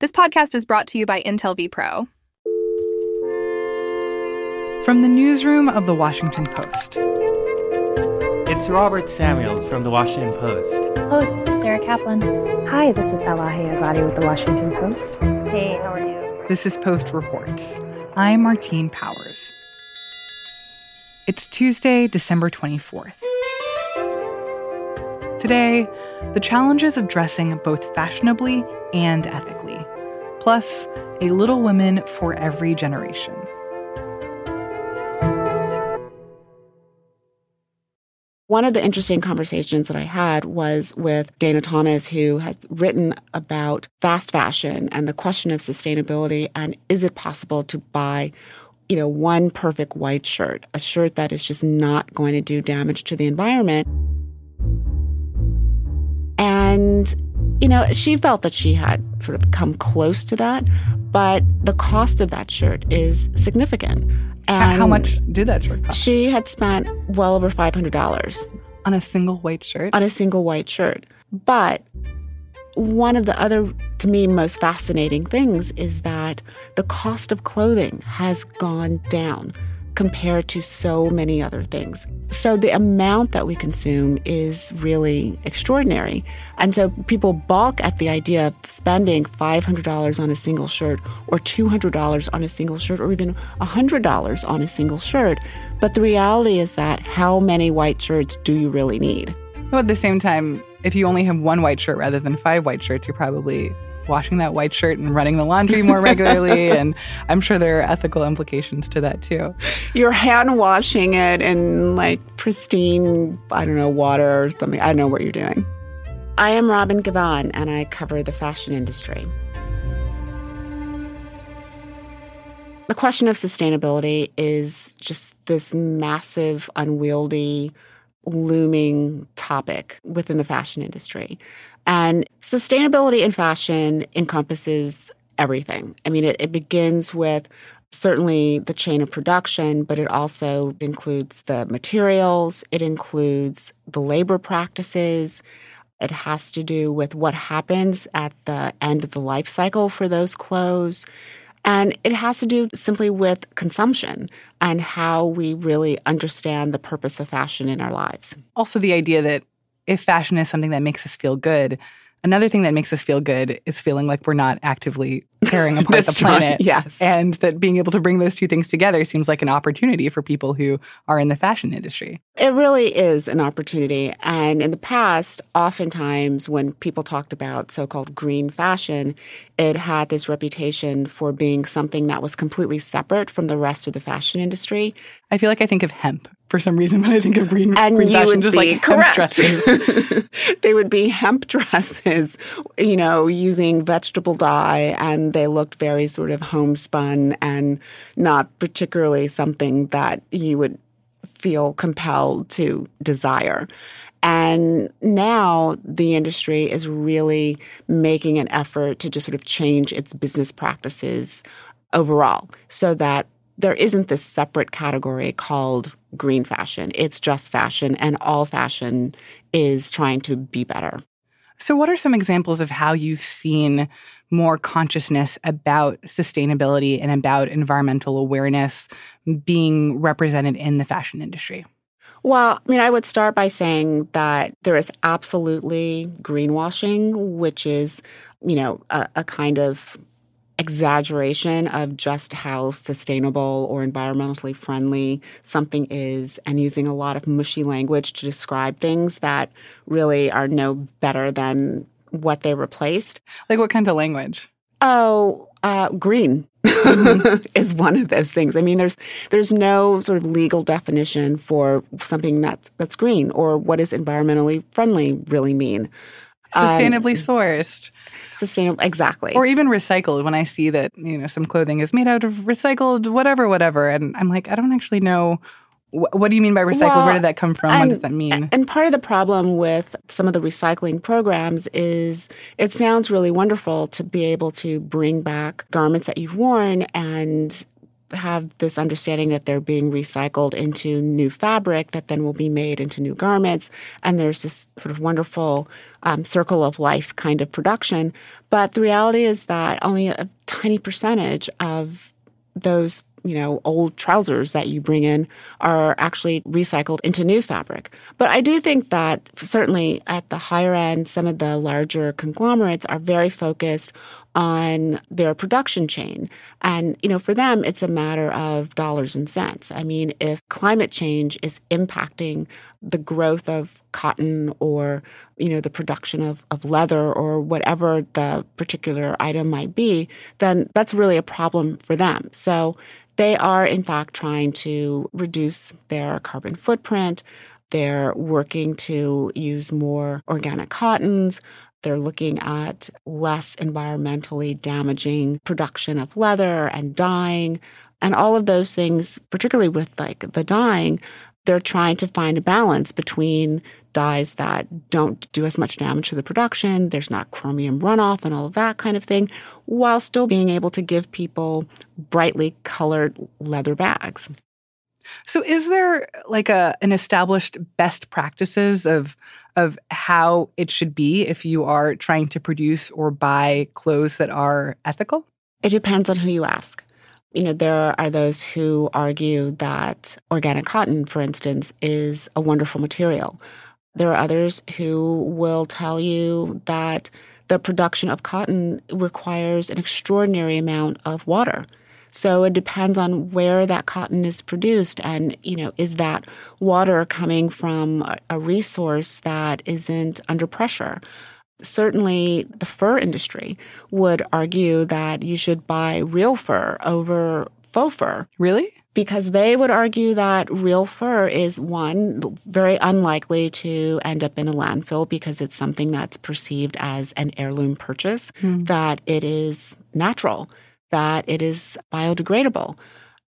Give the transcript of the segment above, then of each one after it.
This podcast is brought to you by Intel vPro. From the newsroom of The Washington Post. It's Robert Samuels from The Washington Post. Host, this is Sarah Kaplan. Hi, this is Elahe Izadi with The Washington Post. Hey, how are you? This is Post Reports. I'm Martine Powers. It's Tuesday, December 24th. Today, the challenges of dressing both fashionably and ethically, plus a Little Women for every generation. One of the interesting conversations that I had was with Dana Thomas, who has written about fast fashion and the question of sustainability and is it possible to buy, you know, one perfect white shirt, a shirt that is just not going to do damage to the environment. And, you know, she felt that she had sort of come close to that, but the cost of that shirt is significant. And How much did that shirt cost? She had spent well over $500 on a single white shirt. On a single white shirt. But one of the other, to me, most fascinating things is that the cost of clothing has gone down compared to so many other things. So the amount that we consume is really extraordinary. And so people balk at the idea of spending $500 on a single shirt or $200 on a single shirt or even $100 on a single shirt. But the reality is that how many white shirts do you really need? Well, at the same time, if you only have one white shirt rather than five white shirts, you're probably washing that white shirt and running the laundry more regularly. and I'm sure there are ethical implications to that too. You're hand washing it in like pristine, I don't know, water or something. I don't know what you're doing. I am Robin Givhan, and I cover the fashion industry. The question of sustainability is just this massive, unwieldy, looming topic within the fashion industry. And sustainability in fashion encompasses everything. I mean, it, it begins with certainly the chain of production, but it also includes the materials, it includes the labor practices. It has to do with what happens at the end of the life cycle for those clothes. And it has to do simply with consumption and how we really understand the purpose of fashion in our lives. Also, the idea that if fashion is something that makes us feel good, another thing that makes us feel good is feeling like we're not actively tearing apart the planet. Right, yes. And that being able to bring those two things together seems like an opportunity for people who are in the fashion industry. It really is an opportunity. And in the past, oftentimes when people talked about so called green fashion, it had this reputation for being something that was completely separate from the rest of the fashion industry. I feel like I think of hemp for some reason when I think of green, and green you fashion, just like correct. hemp dresses. they would be hemp dresses, you know, using vegetable dye, and they looked very sort of homespun and not particularly something that you would feel compelled to desire. And now the industry is really making an effort to just sort of change its business practices overall so that there isn't this separate category called green fashion. It's just fashion, and all fashion is trying to be better. So, what are some examples of how you've seen more consciousness about sustainability and about environmental awareness being represented in the fashion industry? Well, I mean, I would start by saying that there is absolutely greenwashing, which is, you know, a, a kind of exaggeration of just how sustainable or environmentally friendly something is and using a lot of mushy language to describe things that really are no better than what they replaced. Like what kind of language? Oh, uh, green mm-hmm. is one of those things. I mean, there's there's no sort of legal definition for something that's that's green or what does environmentally friendly really mean. Sustainably um, sourced. Sustainable, exactly. Or even recycled. When I see that you know some clothing is made out of recycled whatever, whatever, and I'm like, I don't actually know what do you mean by recycled? Well, Where did that come from? And, what does that mean? And part of the problem with some of the recycling programs is it sounds really wonderful to be able to bring back garments that you've worn and have this understanding that they're being recycled into new fabric that then will be made into new garments. And there's this sort of wonderful um, circle of life kind of production. But the reality is that only a tiny percentage of those you know, old trousers that you bring in are actually recycled into new fabric. But I do think that certainly at the higher end, some of the larger conglomerates are very focused on their production chain. And, you know, for them, it's a matter of dollars and cents. I mean, if climate change is impacting the growth of cotton or, you know, the production of, of leather or whatever the particular item might be, then that's really a problem for them. So they are, in fact, trying to reduce their carbon footprint. They're working to use more organic cottons. They're looking at less environmentally damaging production of leather and dyeing. And all of those things, particularly with like the dyeing, they're trying to find a balance between dyes that don't do as much damage to the production, there's not chromium runoff and all of that kind of thing, while still being able to give people brightly colored leather bags. So is there like a an established best practices of of how it should be if you are trying to produce or buy clothes that are ethical? It depends on who you ask. You know, there are those who argue that organic cotton, for instance, is a wonderful material. There are others who will tell you that the production of cotton requires an extraordinary amount of water. So it depends on where that cotton is produced and, you know, is that water coming from a resource that isn't under pressure? Certainly, the fur industry would argue that you should buy real fur over faux fur. Really? because they would argue that real fur is one very unlikely to end up in a landfill because it's something that's perceived as an heirloom purchase, mm. that it is natural, that it is biodegradable.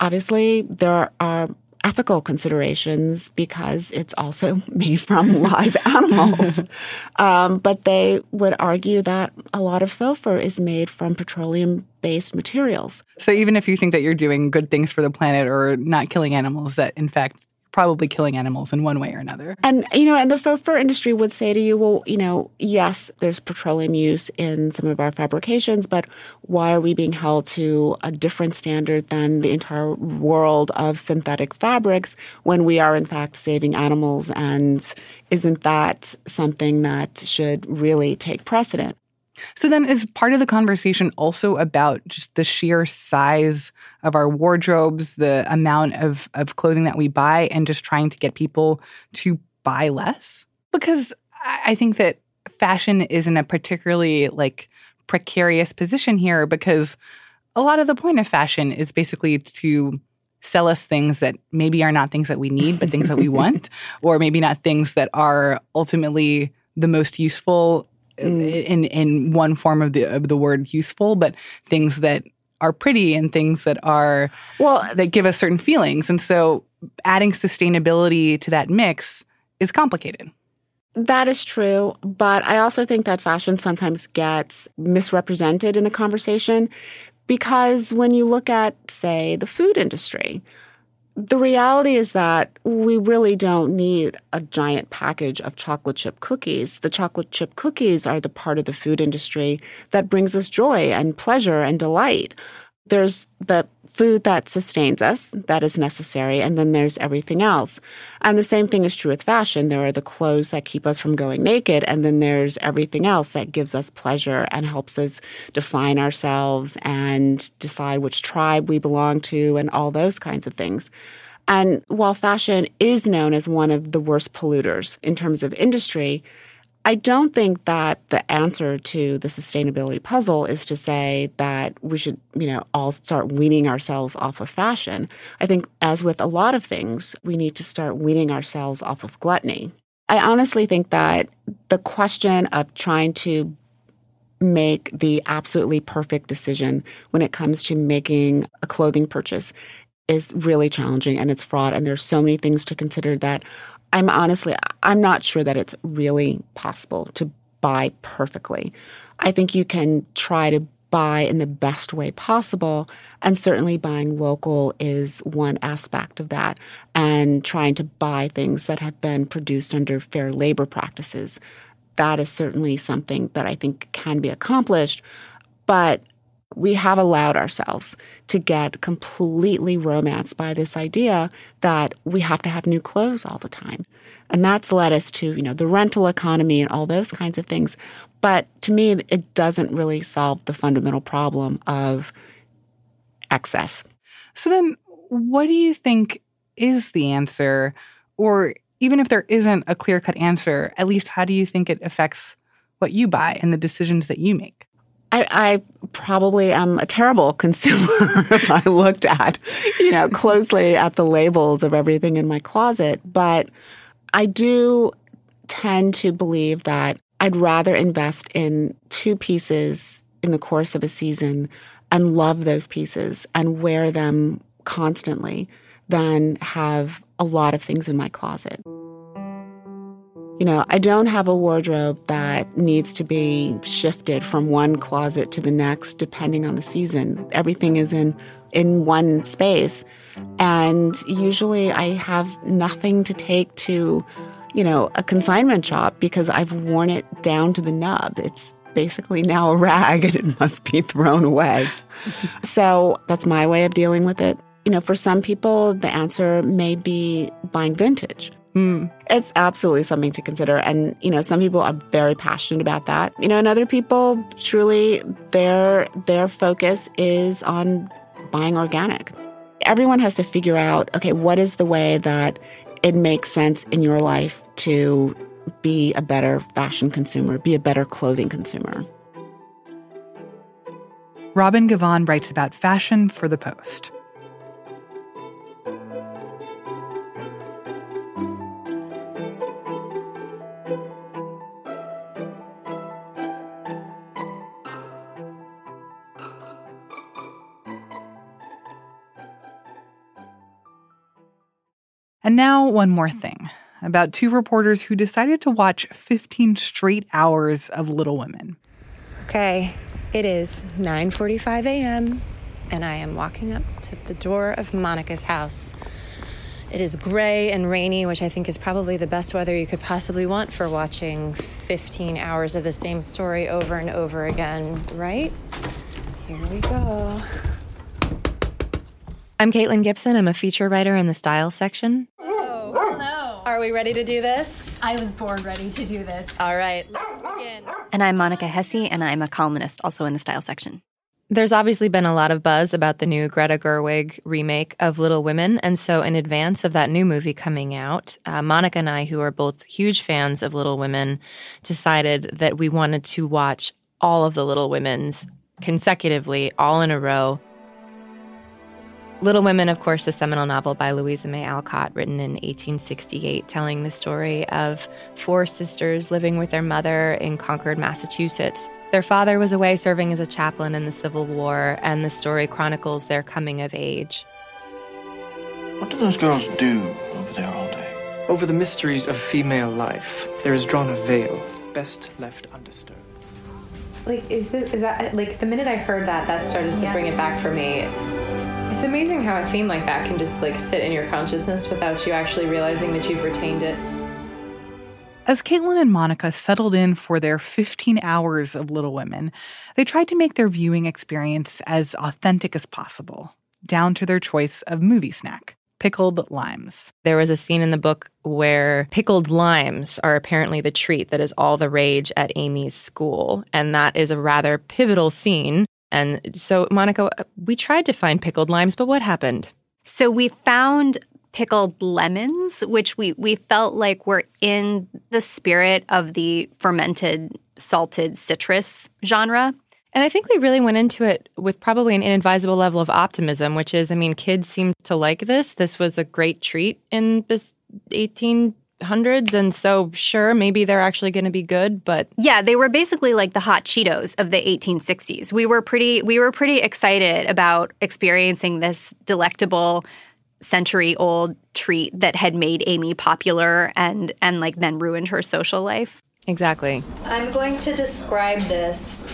Obviously, there are ethical considerations because it's also made from live animals. Um, but they would argue that a lot of faux fur is made from petroleum based materials. So even if you think that you're doing good things for the planet or not killing animals, that in fact probably killing animals in one way or another. And you know, and the fur industry would say to you, well, you know, yes, there's petroleum use in some of our fabrications, but why are we being held to a different standard than the entire world of synthetic fabrics when we are in fact saving animals and isn't that something that should really take precedent? So then is part of the conversation also about just the sheer size of our wardrobes, the amount of, of clothing that we buy, and just trying to get people to buy less? Because I think that fashion is in a particularly like precarious position here because a lot of the point of fashion is basically to sell us things that maybe are not things that we need, but things that we want, or maybe not things that are ultimately the most useful mm. in in one form of the of the word useful, but things that are pretty and things that are well that give us certain feelings. And so adding sustainability to that mix is complicated. That is true, but I also think that fashion sometimes gets misrepresented in the conversation because when you look at say the food industry, the reality is that we really don't need a giant package of chocolate chip cookies. The chocolate chip cookies are the part of the food industry that brings us joy and pleasure and delight. There's the food that sustains us, that is necessary, and then there's everything else. And the same thing is true with fashion. There are the clothes that keep us from going naked, and then there's everything else that gives us pleasure and helps us define ourselves and decide which tribe we belong to and all those kinds of things. And while fashion is known as one of the worst polluters in terms of industry, I don't think that the answer to the sustainability puzzle is to say that we should, you know, all start weaning ourselves off of fashion. I think, as with a lot of things, we need to start weaning ourselves off of gluttony. I honestly think that the question of trying to make the absolutely perfect decision when it comes to making a clothing purchase is really challenging and it's fraught and there's so many things to consider that I'm honestly, I'm not sure that it's really possible to buy perfectly. I think you can try to buy in the best way possible. And certainly buying local is one aspect of that, and trying to buy things that have been produced under fair labor practices. That is certainly something that I think can be accomplished. But we have allowed ourselves to get completely romanced by this idea that we have to have new clothes all the time. And that's led us to, you know, the rental economy and all those kinds of things. But to me, it doesn't really solve the fundamental problem of excess. So then, what do you think is the answer? Or even if there isn't a clear cut answer, at least how do you think it affects what you buy and the decisions that you make? I, I, probably am a terrible consumer if I looked at, you know, closely at the labels of everything in my closet. But I do tend to believe that I'd rather invest in two pieces in the course of a season and love those pieces and wear them constantly than have a lot of things in my closet. You know, I don't have a wardrobe that needs to be shifted from one closet to the next depending on the season. Everything is in in one space. And usually I have nothing to take to, you know, a consignment shop because I've worn it down to the nub. It's basically now a rag and it must be thrown away. so that's my way of dealing with it. You know, for some people, the answer may be buying vintage. Mm. It's absolutely something to consider. And, you know, some people are very passionate about that. You know, and other people truly their their focus is on buying organic. Everyone has to figure out, okay, what is the way that it makes sense in your life to be a better fashion consumer, be a better clothing consumer. Robin Givhan writes about fashion for The Post. And now, one more thing about two reporters who decided to watch 15 straight hours of Little Women. Okay, it is 9:45 a.m. and I am walking up to the door of Monica's house. It is gray and rainy, which I think is probably the best weather you could possibly want for watching 15 hours of the same story over and over again, right? Here we go. I'm Caitlin Gibson. I'm a feature writer in the style section. Hello. Are we ready to do this? I was born ready to do this. All right, let's begin. And I'm Monica Hesse, and I'm a columnist also in the style section. There's obviously been a lot of buzz about the new Greta Gerwig remake of Little Women. And so, in advance of that new movie coming out, uh, Monica and I, who are both huge fans of Little Women, decided that we wanted to watch all of the Little Women's consecutively, all in a row. Little Women, of course, the seminal novel by Louisa May Alcott, written in 1868, telling the story of four sisters living with their mother in Concord, Massachusetts. Their father was away serving as a chaplain in the Civil War, and the story chronicles their coming of age. What do those girls do over there all day? Over the mysteries of female life, there is drawn a veil, best left undisturbed. Like, is this, is that, like, the minute I heard that, that started to bring it back for me. It's, it's amazing how a theme like that can just like sit in your consciousness without you actually realizing that you've retained it. As Caitlin and Monica settled in for their 15 hours of Little Women, they tried to make their viewing experience as authentic as possible, down to their choice of movie snack pickled limes. There was a scene in the book where pickled limes are apparently the treat that is all the rage at Amy's school. And that is a rather pivotal scene and so, Monica, we tried to find pickled limes, but what happened? So we found pickled lemons, which we we felt like were in the spirit of the fermented salted citrus genre. And I think we really went into it with probably an inadvisable level of optimism, which is, I mean, kids seem to like this. This was a great treat in this 18 hundreds and so sure maybe they're actually going to be good but yeah they were basically like the hot cheetos of the 1860s we were pretty we were pretty excited about experiencing this delectable century old treat that had made amy popular and and like then ruined her social life. Exactly. I'm going to describe this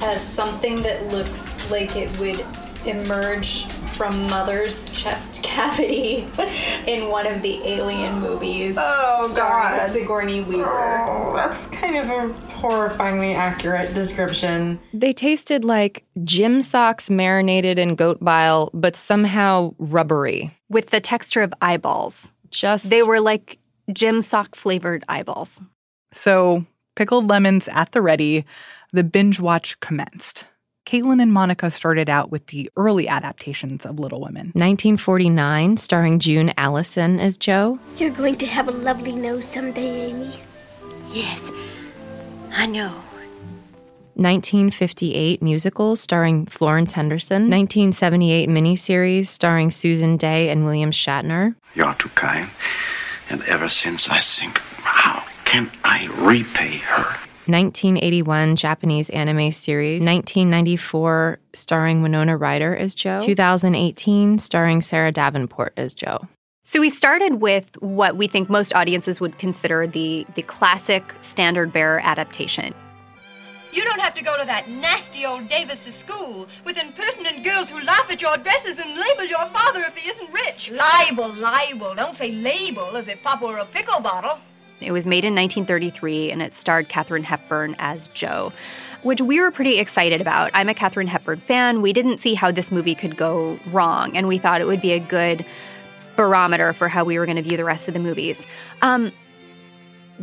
as something that looks like it would emerge from Mother's chest cavity in one of the Alien movies. Oh, starring God. Sigourney Weaver. Oh, that's kind of a horrifyingly accurate description. They tasted like gym socks marinated in goat bile, but somehow rubbery. with the texture of eyeballs. Just They were like gym sock flavored eyeballs. So, pickled lemons at the ready, the binge watch commenced. Caitlin and Monica started out with the early adaptations of Little Women. 1949, starring June Allyson as Jo. You're going to have a lovely nose someday, Amy. Yes, I know. 1958 musical starring Florence Henderson. 1978 miniseries starring Susan Dey and William Shatner. You are too kind. And ever since I think, how can I repay her? 1981 Japanese anime series. 1994 starring Winona Ryder as Jo. 2018 starring Sarah Davenport as Jo. So we started with what we think most audiences would consider the the classic standard bearer adaptation. You don't have to go to that nasty old Davis's school with impertinent girls who laugh at your dresses and label your father if he isn't rich. Libel, libel. Don't say label as if Papa were a pickle bottle. It was made in 1933 and it starred Katharine Hepburn as Jo, which we were pretty excited about. I'm a Katharine Hepburn fan. We didn't see how this movie could go wrong, and we thought it would be a good barometer for how we were going to view the rest of the movies. Um,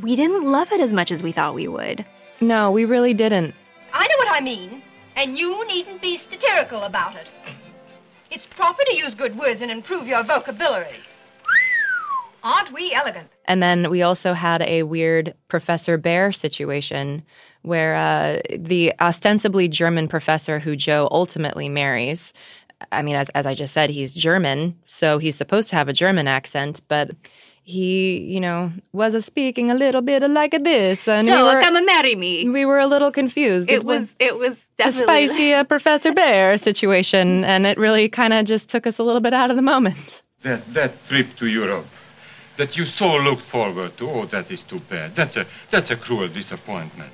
we didn't love it as much as we thought we would. No, we really didn't. I know what I mean, and you needn't be satirical about it. It's proper to use good words and improve your vocabulary. Aren't we elegant? And then we also had a weird Professor Bhaer situation where uh, the ostensibly German professor who Jo ultimately marries. I mean, as, as I just said, he's German, so he's supposed to have a German accent, but he, you know, was a speaking a little bit like this. And Jo, we were, come and marry me. we were a little confused. It was it was a spicy uh, Professor Bhaer situation, and it really kind of just took us a little bit out of the moment. That, that trip to Europe that you so looked forward to, oh, that is too bad. That's a, that's a cruel disappointment.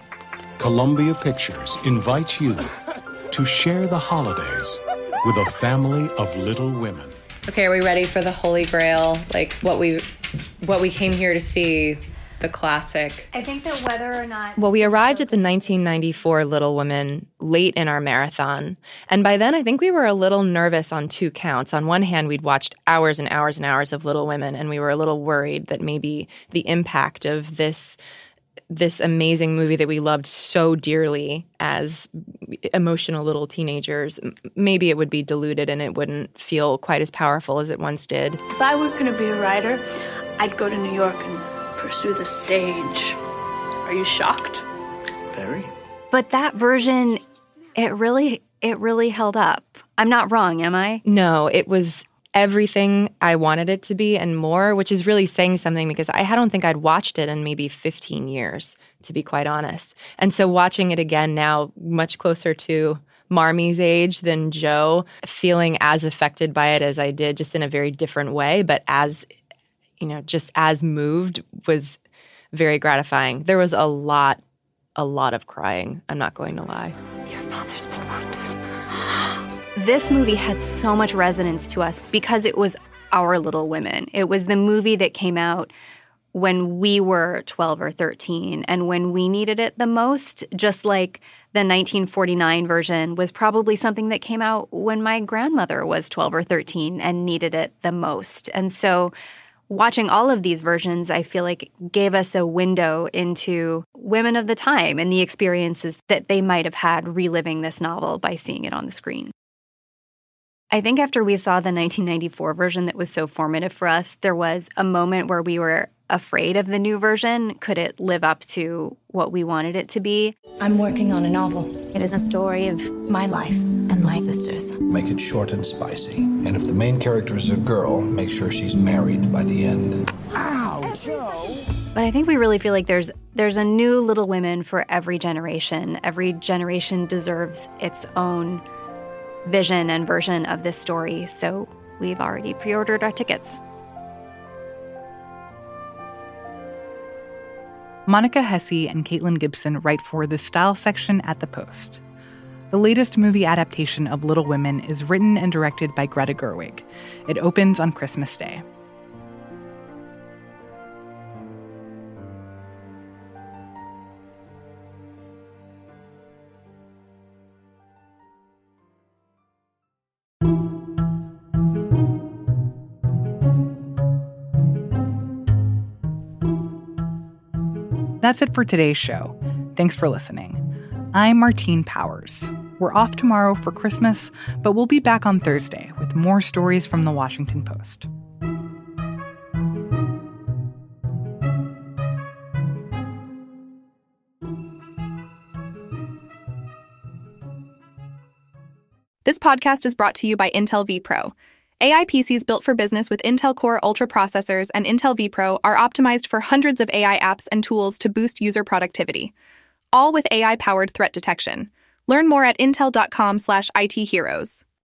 Columbia Pictures invites you to share the holidays with a family of little women. Okay, are we ready for the Holy Grail? Like what we what we came here to see, the classic. I think that whether or not Well, we arrived at the 1994 Little Women late in our marathon. And by then, I think we were a little nervous on two counts. On one hand, we'd watched hours and hours and hours of Little Women, and we were a little worried that maybe the impact of this this amazing movie that we loved so dearly as emotional little teenagers maybe it would be diluted and it wouldn't feel quite as powerful as it once did If I were going to be a writer, I'd go to New York and pursue the stage. Are you shocked? Very. But that version it really it really held up. I'm not wrong, am I? No, it was everything I wanted it to be and more, which is really saying something because I don't think I'd watched it in maybe 15 years, to be quite honest. And so watching it again now, much closer to Marmee's age than Jo, feeling as affected by it as I did, just in a very different way, but as, you know, just as moved was very gratifying. There was a lot, a lot of crying. I'm not going to lie. Your father's been wanted. This movie had so much resonance to us because it was our Little Women. It was the movie that came out when we were 12 or 13 and when we needed it the most, just like the 1949 version was probably something that came out when my grandmother was 12 or 13 and needed it the most. And so watching all of these versions, I feel like gave us a window into women of the time and the experiences that they might have had reliving this novel by seeing it on the screen. I think after we saw the 1994 version that was so formative for us, there was a moment where we were afraid of the new version. Could it live up to what we wanted it to be? I'm working on a novel. It is a story of my life and my sister's. Make it short and spicy. And if the main character is a girl, make sure she's married by the end. Ow, Jo. But I think we really feel like there's there's a new Little Women for every generation. Every generation deserves its own vision and version of this story. So we've already pre-ordered our tickets. Monica Hesse and Caitlin Gibson write for the style section at The Post. The latest movie adaptation of Little Women is written and directed by Greta Gerwig. It opens on Christmas Day. That's it for today's show. Thanks for listening. I'm Martine Powers. We're off tomorrow for Christmas, but we'll be back on Thursday with more stories from the Washington Post. This podcast is brought to you by Intel vPro. AI PCs built for business with Intel Core Ultra processors and Intel vPro are optimized for hundreds of AI apps and tools to boost user productivity, all with AI-powered threat detection. Learn more at intel.com/itheroes.